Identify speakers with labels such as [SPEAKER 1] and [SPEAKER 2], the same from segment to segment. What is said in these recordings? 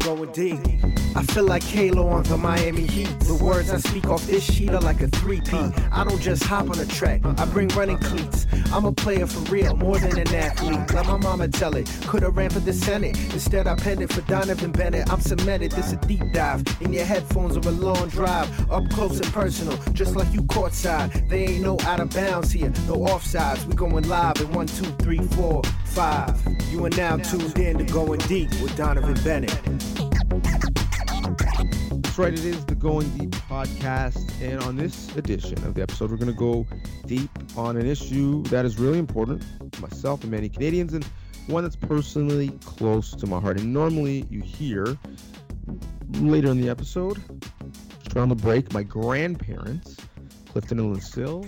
[SPEAKER 1] going deep. I feel like Halo on the Miami Heat. The words I speak off this sheet are like a 3P. I don't just hop on a track, I bring running cleats. I'm a player for real, more than an athlete. Let my mama tell it. Could've ran for the Senate. Instead, I penned it for Donnovan Bennett. I'm cemented, this a deep dive. In your headphones or a long drive. Up close and personal, just like you courtside. They ain't no out of bounds here, no offsides. We going live in one, two, three, four, five. You are now tuned in to Going Deep with Donnovan Bennett.
[SPEAKER 2] Right, it is the Going Deep podcast. And on this edition of the episode, we're going to go deep on an issue that is really important to myself and many Canadians, and one that's personally close to my heart. And normally you hear later in the episode, just around the break, my grandparents, Clifton and Lucille,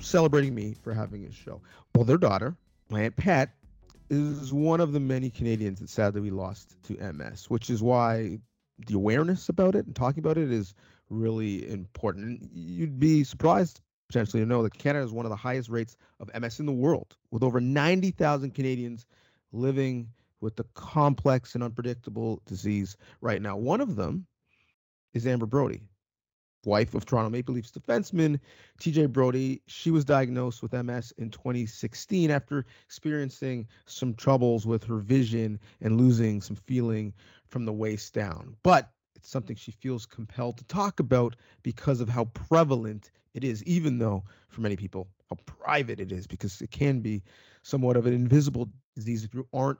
[SPEAKER 2] celebrating me for having a show. Well, their daughter, my Aunt Pat, is one of the many Canadians that sadly we lost to MS, which is why the awareness about it and talking about it is really important. You'd be surprised potentially to know that Canada is one of the highest rates of MS in the world, with over 90,000 Canadians living with the complex and unpredictable disease right now. One of them is Amber Brodie, wife of Toronto Maple Leafs defenseman TJ Brodie. She was diagnosed with MS in 2016 after experiencing some troubles with her vision and losing some feeling from the waist down. But it's something mm. she feels compelled to talk about because of how prevalent it is, even though for many people, how private it is, because it can be somewhat of an invisible disease if you aren't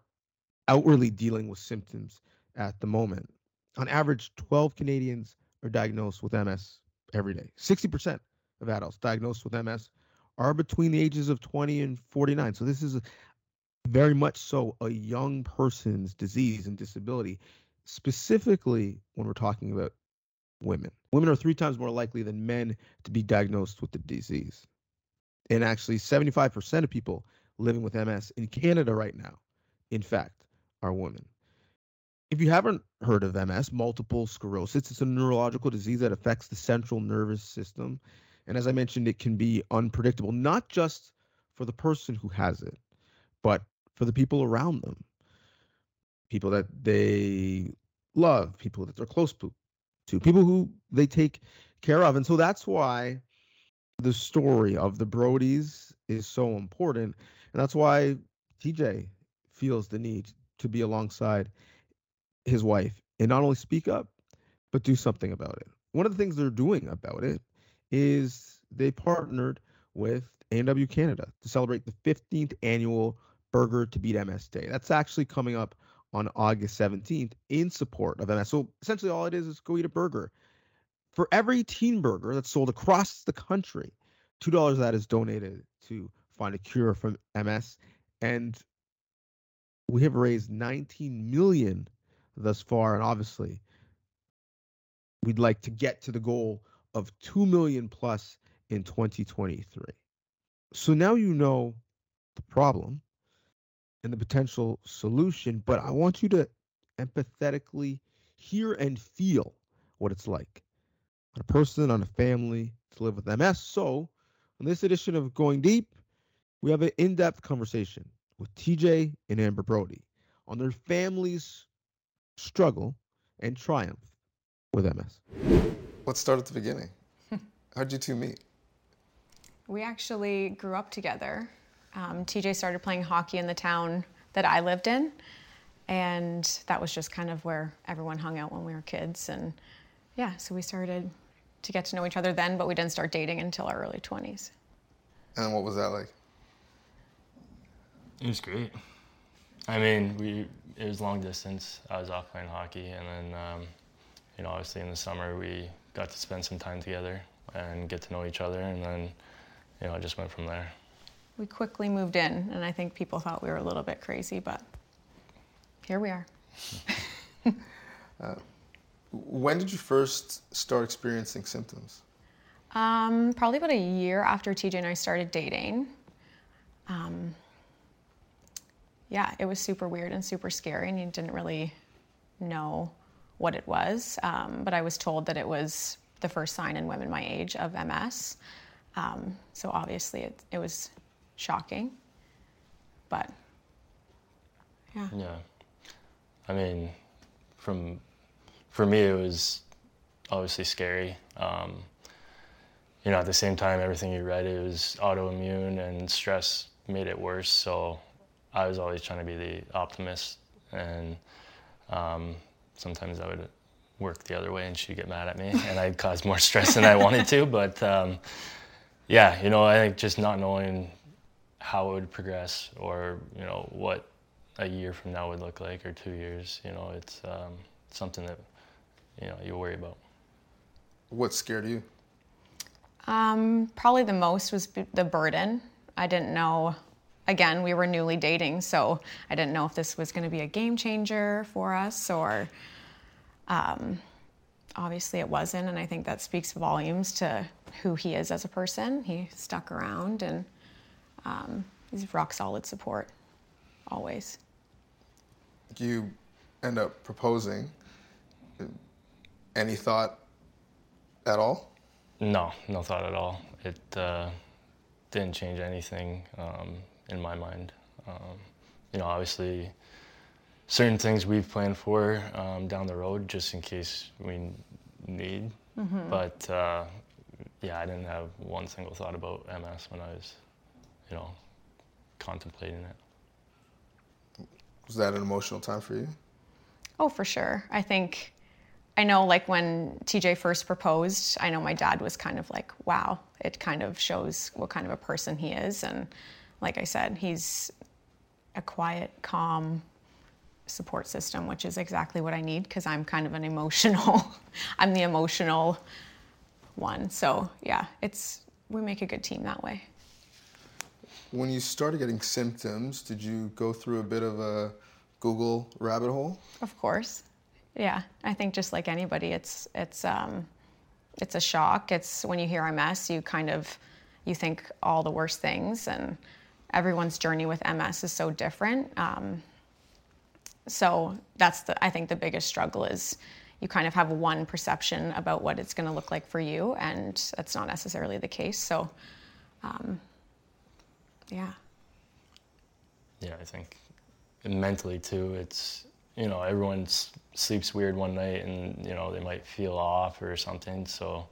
[SPEAKER 2] outwardly dealing with symptoms at the moment. On average, 12 Canadians are diagnosed with MS every day. 60% of adults diagnosed with MS are between the ages of 20 and 49. So this is a, very much so a young person's disease and disability, specifically when we're talking about women. Women are three times more likely than men to be diagnosed with the disease. And actually, 75% of people living with MS in Canada right now, in fact, are women. If you haven't heard of MS, multiple sclerosis, it's a neurological disease that affects the central nervous system. And as I mentioned, it can be unpredictable, not just for the person who has it, but for the people around them. People that they love, people that they're close to, people who they take care of. And so that's why the story of the Brodies is so important. And that's why TJ feels the need to be alongside his wife and not only speak up, but do something about it. One of the things they're doing about it is they partnered with A&W Canada to celebrate the 15th annual Burger to Beat MS Day. That's actually coming up on August 17th in support of MS. So essentially, all it is is go eat a burger. For every teen burger that's sold across the country, $2 of that is donated to find a cure from MS. And we have raised 19 million thus far, and obviously, we'd like to get to the goal of 2 million plus in 2023. So now you know the problem and the potential solution, but I want you to empathetically hear and feel what it's like on a person, on a family to live with MS. So, on this edition of Going Deep, we have an in depth conversation with TJ and Amber Brodie on their families' struggle, and triumph with MS.
[SPEAKER 3] Let's start at the beginning. How'd you two meet?
[SPEAKER 4] We actually grew up together. Um, TJ started playing hockey in the town that I lived in, and that was just kind of where everyone hung out when we were kids. And yeah, so we started to get to know each other then, but we didn't start dating until our early 20s.
[SPEAKER 3] And what was that like?
[SPEAKER 5] It was great. I mean, we it was long distance. I was off playing hockey, and then um, you know, obviously in the summer we got to spend some time together and get to know each other, and then you know, I just went from there.
[SPEAKER 4] We quickly moved in, and I think people thought we were a little bit crazy, but here we are.
[SPEAKER 3] uh, when did you first start experiencing symptoms?
[SPEAKER 4] Um, probably about a year after TJ and I started dating. Um, yeah, it was super weird and super scary, and you didn't really know what it was. Um, but I was told that it was the first sign in women my age of MS. Um, so obviously, it, it was shocking. But yeah.
[SPEAKER 5] Yeah. I mean, from for me, it was obviously scary. Um, you know, at the same time, everything you read, it was autoimmune and stress made it worse. So I was always trying to be the optimist, and um, sometimes I would work the other way, and she'd get mad at me, and I'd cause more stress than I wanted to. But um, yeah, you know, I think just not knowing how it would progress, or you know, what a year from now would look like, or two years, you know, it's um, something that you know you worry about.
[SPEAKER 3] What scared you?
[SPEAKER 4] Um, probably the most was b- the burden. I didn't know. Again, we were newly dating, so I didn't know if this was going to be a game changer for us, or um, obviously it wasn't. And I think that speaks volumes to who he is as a person. He stuck around, and um, he's rock solid support, always.
[SPEAKER 3] You end up proposing. Any thought at all?
[SPEAKER 5] No, no thought at all. It uh, didn't change anything um, in my mind. Um, you know, obviously, certain things we've planned for um, down the road just in case we need. But uh, yeah, I didn't have one single thought about MS when I was, you know, contemplating it.
[SPEAKER 3] Was that an emotional time for you?
[SPEAKER 4] Oh, for sure. I think I know like when TJ first proposed, I know my dad was kind of like, wow, it kind of shows what kind of a person he is. And like I said, he's a quiet, calm support system, which is exactly what I need because I'm kind of an emotional, I'm the emotional one. So yeah, it's, we make a good team that way.
[SPEAKER 3] When you started getting symptoms, did you go through a bit of a Google rabbit hole?
[SPEAKER 4] Of course. Yeah, I think just like anybody, it's it's um, it's a shock. It's when you hear MS, you kind of you think all the worst things, and everyone's journey with MS is so different. Um, so that's the I think the biggest struggle is you kind of have one perception about what it's going to look like for you, and that's not necessarily the case. So, um, yeah.
[SPEAKER 5] Yeah, I think mentally too, it's you know everyone s- sleeps weird one night and you know they might feel off or something. So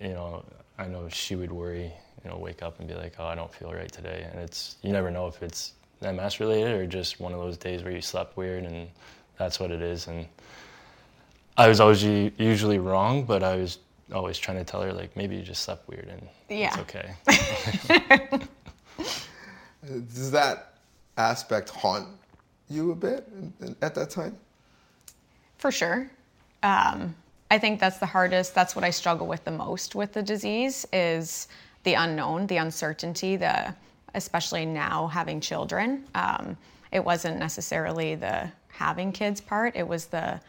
[SPEAKER 5] you know I know she would worry, you know, wake up and be like, oh, I don't feel right today, and it's you never know if it's MS related or just one of those days where you slept weird and that's what it is. And I was always usually wrong, but I was always trying to tell her like maybe you just slept weird and
[SPEAKER 4] Yeah.
[SPEAKER 5] it's okay.
[SPEAKER 3] Does that aspect haunt you a bit at that time?
[SPEAKER 4] For sure. Um, I think that's the hardest. That's what I struggle with the most with the disease is the unknown, the uncertainty. The especially now having children. Um, it wasn't necessarily the having kids part. It was the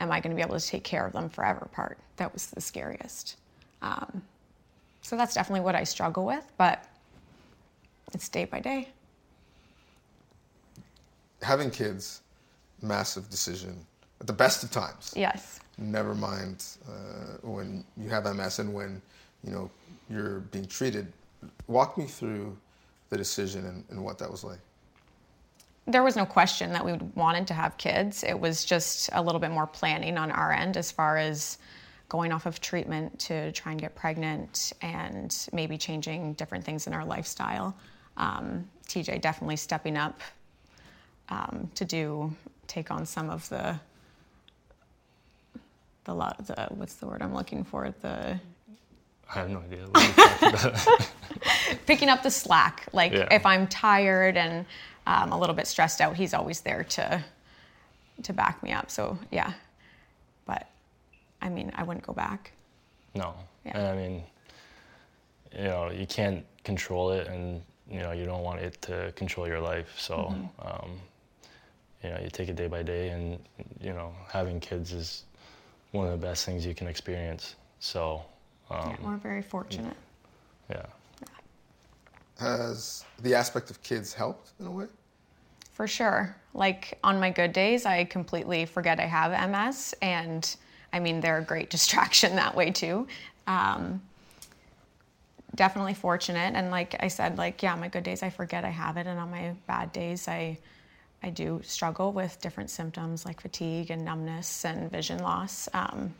[SPEAKER 4] am I going to be able to take care of them forever part. That was the scariest. Um, so that's definitely what I struggle with, but it's day by day.
[SPEAKER 3] Having kids, massive decision at the best of times.
[SPEAKER 4] Yes.
[SPEAKER 3] Never mind uh, when you have MS and when you know you're being treated. Walk me through the decision and, and what that was like.
[SPEAKER 4] there was no question that we wanted to have kids. It was just a little bit more planning on our end as far as going off of treatment to try and get pregnant and maybe changing different things in our lifestyle. Um, TJ definitely stepping up um, to do take on some of the the, lo- the what's the word I'm looking for the
[SPEAKER 5] I have no idea. What you're talking about.
[SPEAKER 4] picking up the slack. Like
[SPEAKER 5] Yeah.
[SPEAKER 4] if I'm tired and um, a little bit stressed out, he's always there to to back me up. So yeah, but I mean, I wouldn't go back.
[SPEAKER 5] No.
[SPEAKER 4] Yeah.
[SPEAKER 5] And I mean, you know, you can't control it, and you know, you don't want it to control your life. So, um, you know, you take it day by day, and you know, having kids is one of the best things you can experience. So, um,
[SPEAKER 4] yeah, we're very fortunate.
[SPEAKER 5] yeah.
[SPEAKER 3] Has the aspect of kids helped in a way?
[SPEAKER 4] For sure. Like on my good days, I completely forget I have MS, and I mean they're a great distraction that way too. Um, definitely fortunate, and like I said, like yeah, my good days I forget I have it, and on my bad days I, I do struggle with different symptoms like fatigue and numbness and vision loss. Um,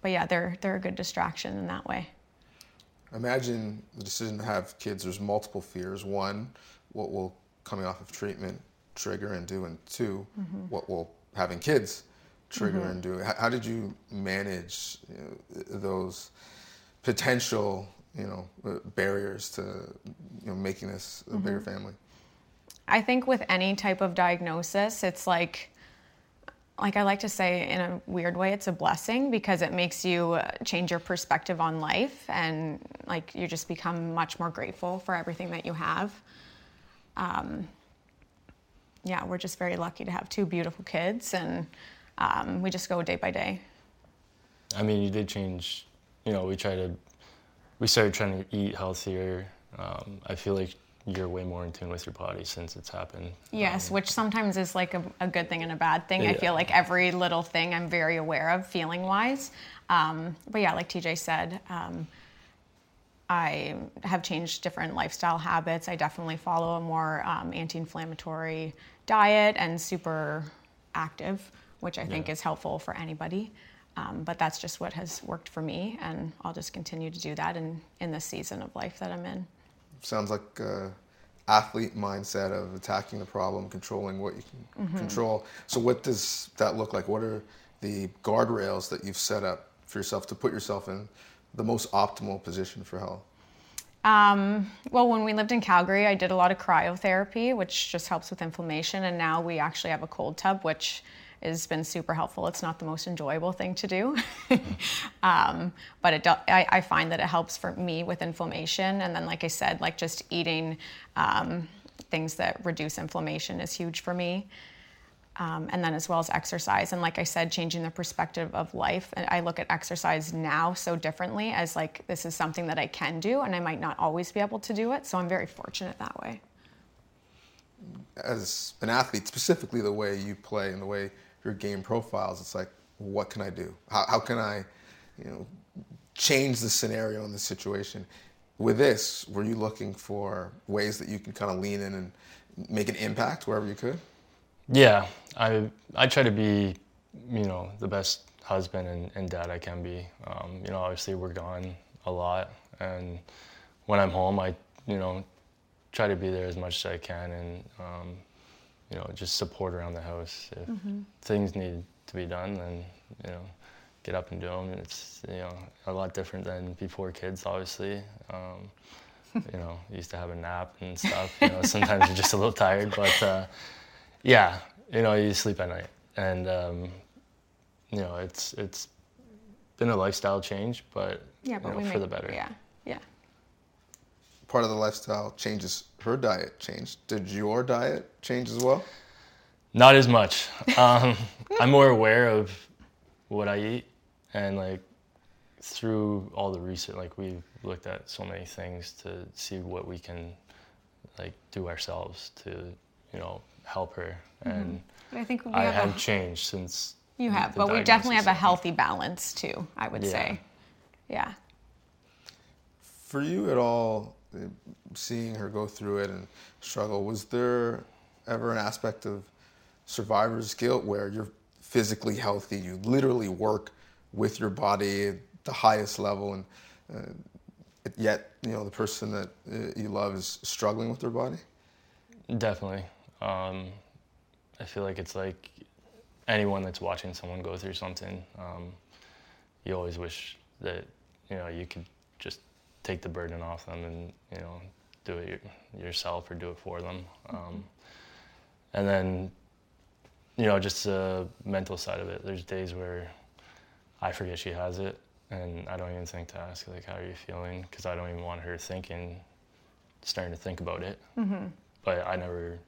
[SPEAKER 4] but yeah, they're they're a good distraction in that way.
[SPEAKER 3] Imagine the decision to have kids. There's multiple fears. One, what will coming off of treatment trigger and do, and 2 what will having kids trigger and do. How, how did you manage you know, those potential, you know, uh, barriers to you know making this a bigger family?
[SPEAKER 4] I think with any type of diagnosis, it's like, like I like to say in a weird way, it's a blessing because it makes you uh, change your perspective on life and like you just become much more grateful for everything that you have. Um, yeah, we're just very lucky to have two beautiful kids and um, we just go day by day.
[SPEAKER 5] I mean, you did change. You know, we try to. We started trying to eat healthier. Um, I feel like you're way more in tune with your body since it's happened.
[SPEAKER 4] Yes, which sometimes is like a, a good thing and a bad thing. I feel like every little thing I'm very aware of feeling wise. Um, but yeah, like TJ said, um, I have changed different lifestyle habits. I definitely follow a more um, anti inflammatory diet and super active, which I think
[SPEAKER 5] Yeah.
[SPEAKER 4] is helpful for anybody. Um, but that's just what has worked for me, and I'll just continue to do that in, in this season of life that I'm in.
[SPEAKER 3] sounds like a athlete mindset of attacking the problem, controlling what you can
[SPEAKER 4] Mm-hmm.
[SPEAKER 3] control. So what does that look like? What are the guardrails that you've set up for yourself to put yourself in the most optimal position for health?
[SPEAKER 4] Um, well, when we lived in Calgary, I did a lot of cryotherapy, which just helps with inflammation. And now we actually have a cold tub, which has been super helpful. It's not the most enjoyable thing to do, um, but it do, I, I find that it helps for me with inflammation. And then, like I said, like just eating um, things that reduce inflammation is huge for me. Um, and then as well as exercise. And like i said changing the perspective of life. And i look at exercise now so differently as like this is something that i can do and i might not always be able to do it. So i'm very fortunate that way.
[SPEAKER 3] As an athlete, specifically the way you play and the way your game profiles, it's like, what can I do? How, how can I, you know, change the scenario in the situation? With this, were you looking for ways that you can kind of lean in and make an impact wherever you could?
[SPEAKER 5] Yeah, I I try to be, you know, the best husband and, and dad I can be. Um, you know, obviously we're gone a lot, and when I'm home, I you know try to be there as much as I can, and um, you know just support around the house. If things need to be done, then you know get up and do them. It's you know a lot different than before kids, obviously. Um, you know, used to have a nap and stuff. You know, sometimes you're just a little tired, but. Uh, yeah, you know, you sleep at night, and um, you know, it's it's been a lifestyle change, but
[SPEAKER 4] yeah but
[SPEAKER 5] you know, for
[SPEAKER 4] make,
[SPEAKER 5] the better.
[SPEAKER 4] yeah yeah
[SPEAKER 3] part of the lifestyle changes her diet changed. Did your diet change as well?
[SPEAKER 5] Not as much. Um, I'm more aware of what I eat, and like through all the research, like we've looked at so many things to see what we can like do ourselves to, you know, help her. And
[SPEAKER 4] but i think we
[SPEAKER 5] I
[SPEAKER 4] have
[SPEAKER 5] have
[SPEAKER 4] a,
[SPEAKER 5] changed since.
[SPEAKER 4] you have
[SPEAKER 5] the
[SPEAKER 4] but we definitely have a healthy balance too i would
[SPEAKER 5] Yeah.
[SPEAKER 4] say yeah
[SPEAKER 3] For you at all, seeing her go through it and struggle, was there ever an aspect of survivor's guilt where you're physically healthy, you literally work with your body at the highest level, and uh, yet you know the person that uh, you love is struggling with their body?
[SPEAKER 5] Definitely. Um, I feel like it's like anyone that's watching someone go through something. Um, you always wish that you know you could just take the burden off them and you know do it yourself or do it for them. Um, and then you know just the mental side of it. There's days where I forget she has it, and I don't even think to ask like how are you feeling because I don't even want her thinking, starting to think about it Mhm. but I never,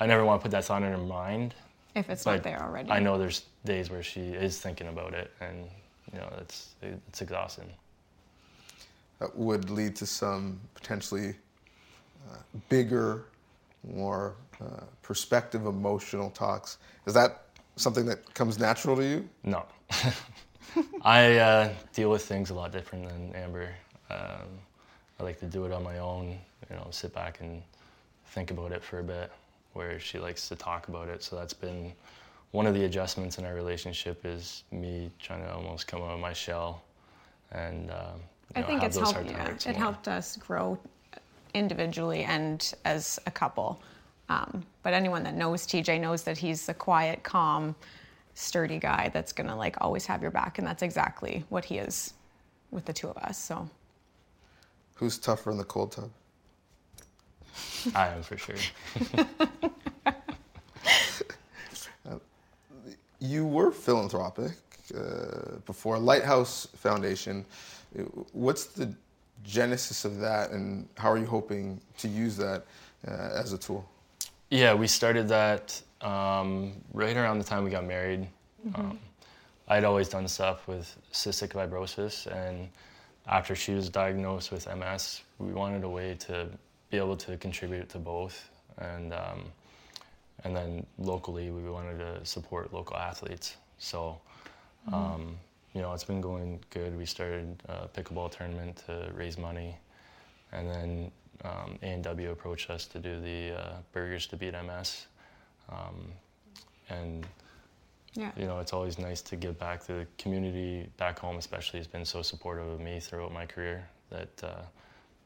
[SPEAKER 5] I never want to put that thought in her mind.
[SPEAKER 4] if it's not there already
[SPEAKER 5] I know there's days where she is thinking about it, and you know it's it's exhausting.
[SPEAKER 3] That would lead to some potentially uh, bigger, more uh, perspective, emotional talks. Is that something that comes natural to you?
[SPEAKER 5] No, I uh, deal with things a lot different than Amber. Um, I like to do it on my own. You know, sit back and think about it for a bit. where she likes to talk about it. So that's been one of the adjustments in our relationship is me trying to almost come out of my shell and uh,
[SPEAKER 4] I
[SPEAKER 5] know,
[SPEAKER 4] think
[SPEAKER 5] have
[SPEAKER 4] it's
[SPEAKER 5] those
[SPEAKER 4] helped.
[SPEAKER 5] heart
[SPEAKER 4] Yeah, it
[SPEAKER 5] more.
[SPEAKER 4] helped us grow individually and as a couple. Um, but anyone that knows TJ knows that he's the quiet, calm, sturdy guy that's gonna like always have your back, and that's exactly what he is with the two of us. So
[SPEAKER 3] Who's tougher in the cold tub?
[SPEAKER 5] I am for sure.
[SPEAKER 3] You were philanthropic uh, before Lighthouse Foundation. What's the genesis of that, and how are you hoping to use that uh, as a tool?
[SPEAKER 5] Yeah, we started that um, right around the time we got married. Um, I'd always done stuff with cystic fibrosis, and after she was diagnosed with MS, we wanted a way to be able to contribute to both. And um, and then locally, we wanted to support local athletes. So, um, you know, it's been going good. We started a pickleball tournament to raise money, and then um, A&W approached us to do the uh, Burgers to Beat MS. Um, and
[SPEAKER 4] yeah,
[SPEAKER 5] you know, it's always nice to give back to the community back home, especially has been so supportive of me throughout my career that, uh,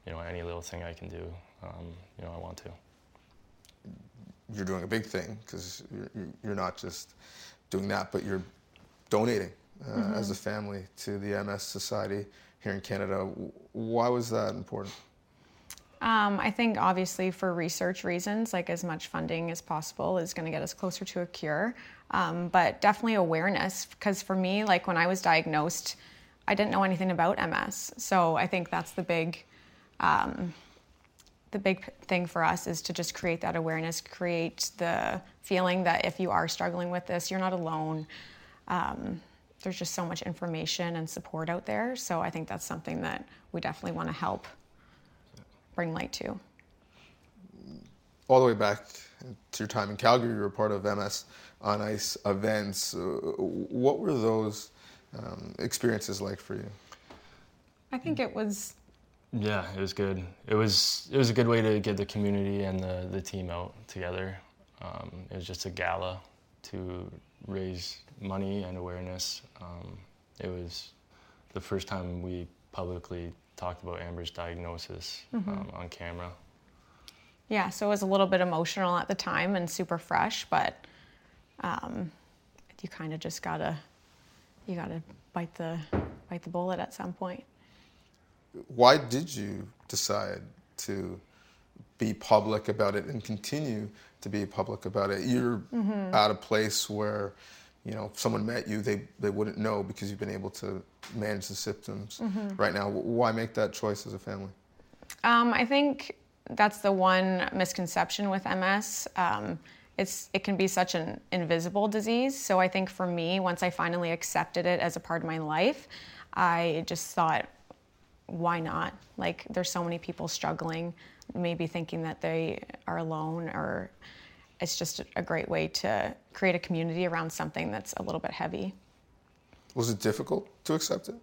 [SPEAKER 5] you know, any little thing I can do, um, you know, I want to.
[SPEAKER 3] You're doing a big thing because you're, you're- you're not just doing that, but you're donating uh, as a family to the MS Society here in Canada. Why was that important?
[SPEAKER 4] Um, I think obviously for research reasons, like as much funding as possible is going to get us closer to a cure. Um, but definitely awareness, because for me, like when I was diagnosed, I didn't know anything about MS. So I think that's the big, um, the big thing for us is to just create that awareness, create the feeling that if you are struggling with this, you're not alone. Um, there's just so much information and support out there. So I think that's something that we definitely want to help bring light to.
[SPEAKER 3] all the way back to your time in Calgary, you were part of MS on Ice events. Uh, what were those um, experiences like for you?
[SPEAKER 4] I think it was
[SPEAKER 5] Yeah, it was good. It was it was a good way to get the community and the, the team out together. Um, it was just a gala to raise money and awareness. Um, it was the first time we publicly talked about Amber's diagnosis um, on camera.
[SPEAKER 4] yeah, so it was a little bit emotional at the time and super fresh, but um, you kind of just gotta you gotta bite the bite the bullet at some point.
[SPEAKER 3] Why did you decide to be public about it and continue to be public about it? You're at a place where, you know, if someone met you, they, they wouldn't know because you've been able to manage the symptoms right now. Why make that choice as a family?
[SPEAKER 4] Um, I think that's the one misconception with MS. Um, it's it can be such an invisible disease. So I think for me, once I finally accepted it as a part of my life, I just thought, why not? Like there's so many people struggling, maybe thinking that they are alone, or it's just a great way to create a community around something that's a little bit heavy.
[SPEAKER 3] Was it difficult to accept it?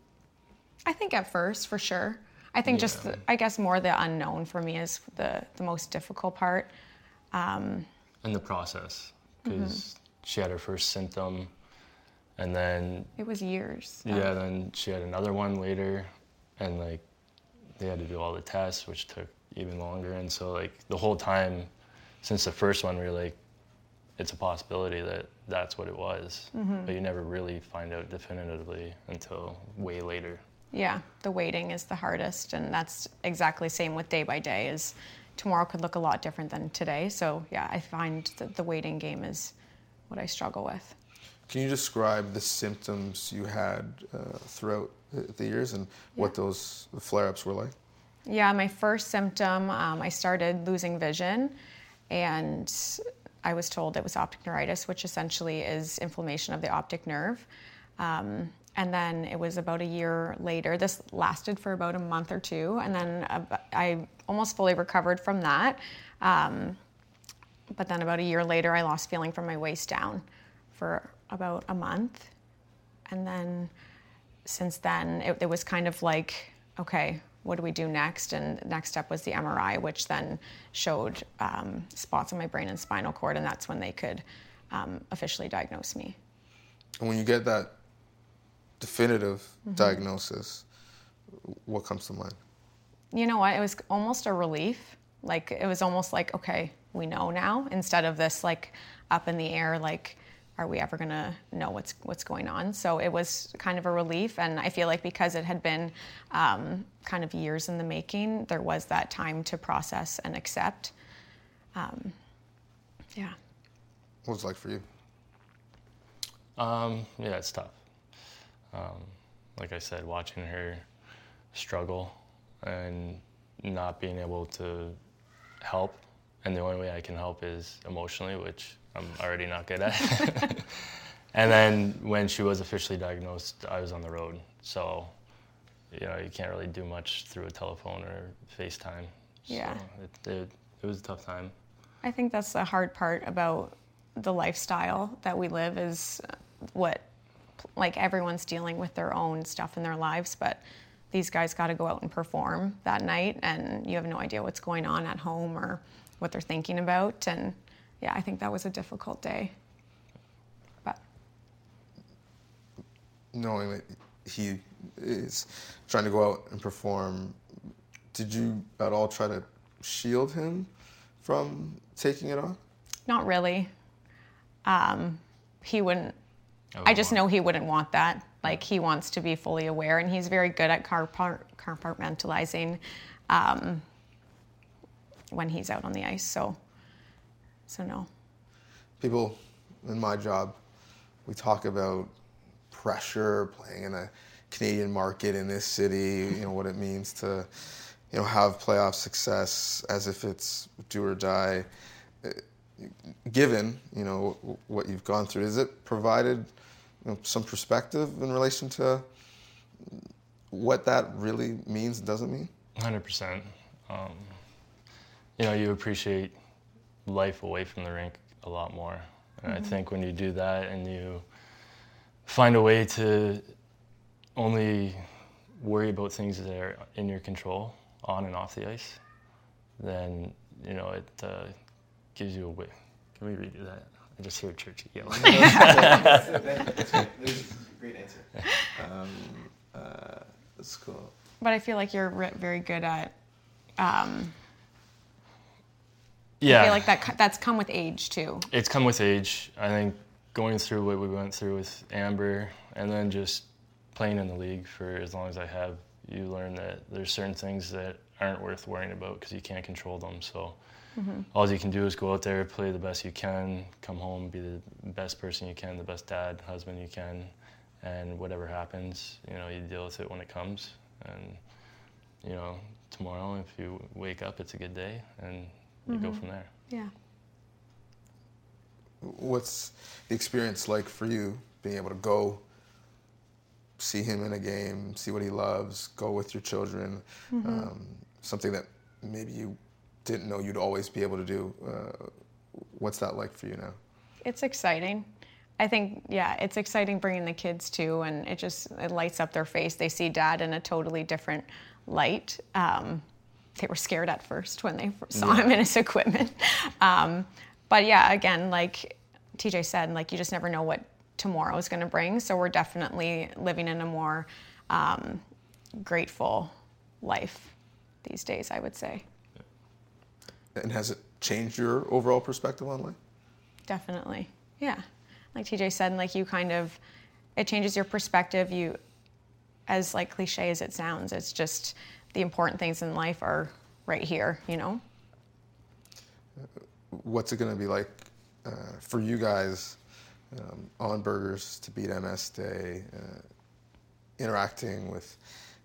[SPEAKER 4] I think at first, for sure. I think just, the, I guess, more the unknown for me is the, the most difficult part.
[SPEAKER 5] Um, and the process, mm-hmm. because she had her first symptom, and then
[SPEAKER 4] It was years.
[SPEAKER 5] Yeah, then she had another one later, and like they had to do all the tests, which took even longer. And so like the whole time since the first one, we were like, it's a possibility that that's what it was, but you never really find out definitively until way later.
[SPEAKER 4] Yeah, the waiting is the hardest, and that's exactly same with day by day. Is tomorrow could look a lot different than today. So yeah, I find that the waiting game is what I struggle with.
[SPEAKER 3] Can you describe the symptoms you had uh, throughout the, the years and what those flare-ups were like?
[SPEAKER 4] Yeah, my first symptom, um, I started losing vision, and I was told it was optic neuritis, which essentially is inflammation of the optic nerve. Um, and then it was about a year later. This lasted for about a month or two, and then ab- I almost fully recovered from that. Um, but then about a year later, I lost feeling from my waist down for about a month. And then since then, it, it was kind of like, okay, what do we do next? And next step was the MRI, which then showed um, spots on my brain and spinal cord, and that's when they could um, officially diagnose me.
[SPEAKER 3] And when you get that definitive mm-hmm. diagnosis, what comes to mind?
[SPEAKER 4] You know what? It was almost a relief. Like it was almost like, okay, we know now, instead of this like up in the air, like are we ever going to know what's what's going on? So it was kind of a relief, and I feel like because it had been um, kind of years in the making, there was that time to process and accept. Um, yeah.
[SPEAKER 3] What was it like for you?
[SPEAKER 5] Um, yeah, it's tough. Um, like I said, watching her struggle and not being able to help, and the only way I can help is emotionally, which I'm already not good at. and then when she was officially diagnosed, I was on the road. So, you know, you can't really do much through a telephone or FaceTime.
[SPEAKER 4] Yeah.
[SPEAKER 5] So it, it, it was a tough time.
[SPEAKER 4] I think that's the hard part about the lifestyle that we live is what, like, everyone's dealing with their own stuff in their lives, but these guys got to go out and perform that night, and you have no idea what's going on at home or what they're thinking about. And yeah, I think that was a difficult day. But
[SPEAKER 3] knowing that he is trying to go out and perform, did you at all try to shield him from taking it on?
[SPEAKER 4] Not really. Um, he wouldn't. I, I just know he wouldn't want that. Like he wants to be fully aware, and he's very good at compartmentalizing um, when he's out on the ice. So so no.
[SPEAKER 3] People in my job, we talk about pressure, playing in a Canadian market in this city, you know, what it means to, you know, have playoff success as if it's do or die. Given, you know, what you've gone through, has it provided you know, some perspective in relation to what that really means and doesn't mean?
[SPEAKER 5] 100%. Um, you know, you appreciate life away from the rink a lot more. And mm-hmm. I think when you do that and you find a way to only worry about things that are in your control, on and off the ice, then you know it uh, gives you a way. Can we redo that? I just hear Church yell. that's,
[SPEAKER 2] that's, a great answer. Um, uh, that's cool.
[SPEAKER 4] But I feel like you're very good at um,
[SPEAKER 5] yeah.
[SPEAKER 4] I feel like that that's come with age too.
[SPEAKER 5] It's come with age. I think going through what we went through with Amber and then just playing in the league for as long as I have, you learn that there's certain things that aren't worth worrying about because you can't control them. So mm-hmm. all you can do is go out there, play the best you can, come home, be the best person you can, the best dad, husband you can, and whatever happens, you know, you deal with it when it comes. And you know, tomorrow if you wake up, it's a good day, and you mm-hmm. go from there.
[SPEAKER 4] Yeah.
[SPEAKER 3] What's the experience like for you being able to go see him in a game, see what he loves, go with your children, mm-hmm. um, something that maybe you didn't know you'd always be able to do. Uh, what's that like for you now?
[SPEAKER 4] It's exciting. I think, yeah, it's exciting bringing the kids too, and it just it lights up their face. They see dad in a totally different light. Um, they were scared at first when they saw yeah. him in his equipment. Um, but yeah, again, like TJ said, like you just never know what tomorrow is going to bring. So we're definitely living in a more um, grateful life these days, I would say.
[SPEAKER 3] And has it changed your overall perspective on life?
[SPEAKER 4] Definitely, yeah. Like TJ said, like you kind of, it changes your perspective. You, as like cliche as it sounds, it's just the important things in life are right here, you know?
[SPEAKER 3] What's it going to be like uh, for you guys um, on Burgers to beat MS Day, uh, interacting with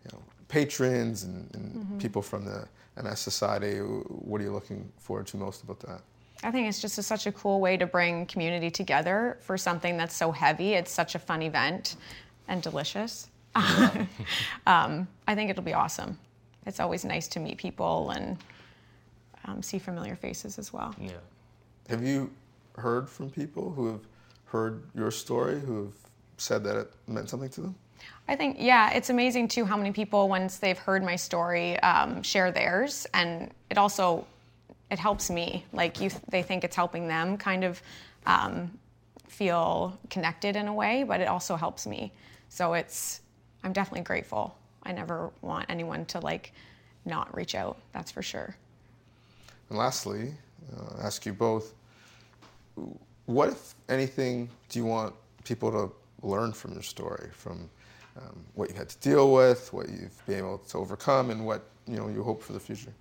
[SPEAKER 3] you know, patrons and, and mm-hmm. people from the MS Society? What are you looking forward to most about that?
[SPEAKER 4] I think it's just a, such a cool way to bring community together for something that's so heavy. It's such a fun event and delicious. Um, I think it'll be awesome it's always nice to meet people and um, see familiar faces as well.
[SPEAKER 5] Yeah.
[SPEAKER 3] Have you heard from people who have heard your story who have said that it meant something to them?
[SPEAKER 4] I think, yeah, it's amazing too how many people, once they've heard my story, um, share theirs, and it also it helps me. Like you, they think it's helping them kind of um, feel connected in a way, but it also helps me. So it's, I'm definitely grateful. I never want anyone to like not reach out. That's for sure.
[SPEAKER 3] And lastly, uh, ask you both, what if anything do you want people to learn from your story, from um, what you had to deal with, what you've been able to overcome, and what you know you hope for the future?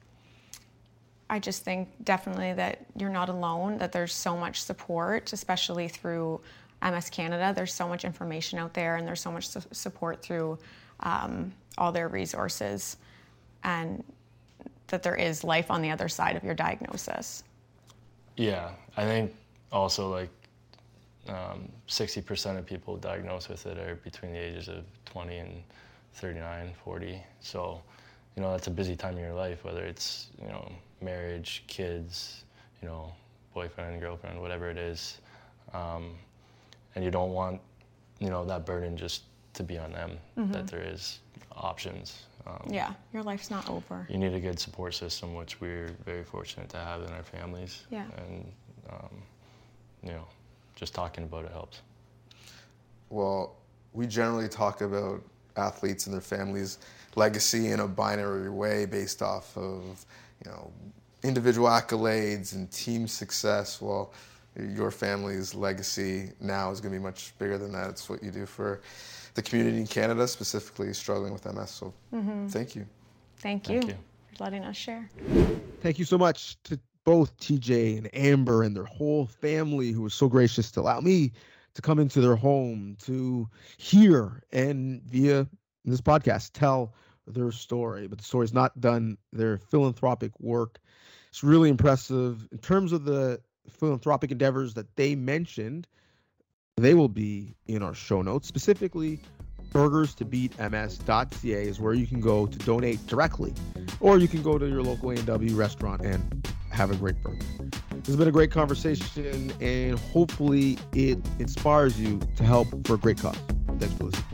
[SPEAKER 4] I just think definitely that you're not alone. That there's so much support, especially through MS Canada. There's so much information out there, and there's so much su- support through um, all their resources, and that there is life on the other side of your diagnosis.
[SPEAKER 5] Yeah, I think also like um, 60% of people diagnosed with it are between the ages of 20 and 39, 40. So, you know, that's a busy time in your life, whether it's, you know, marriage, kids, you know, boyfriend, girlfriend, whatever it is. Um, and you don't want, you know, that burden just to be on them, mm-hmm. that there is options.
[SPEAKER 4] Um, yeah, your life's not over.
[SPEAKER 5] You need a good support system, which we're very fortunate to have in our families.
[SPEAKER 4] Yeah.
[SPEAKER 5] And, um, you know, just talking about it helps.
[SPEAKER 3] Well, we generally talk about athletes and their families' legacy in a binary way based off of, you know, individual accolades and team success. Well, your family's legacy now is going to be much bigger than that. It's what you do for the community in Canada, specifically struggling with MS. So mm-hmm. thank you.
[SPEAKER 4] Thank you. Thank you for letting us share.
[SPEAKER 2] Thank you so much to both TJ and Amber and their whole family who was so gracious to allow me to come into their home to hear and via this podcast tell their story. But the story's not done. Their philanthropic work. It's really impressive in terms of the philanthropic endeavors that they mentioned. They will be in our show notes. Specifically, burgers to beat ms.ca is where you can go to donate directly, or you can go to your local A&W restaurant and have a great burger. This has been a great conversation, and hopefully, it inspires you to help for a great cause. Thanks for listening.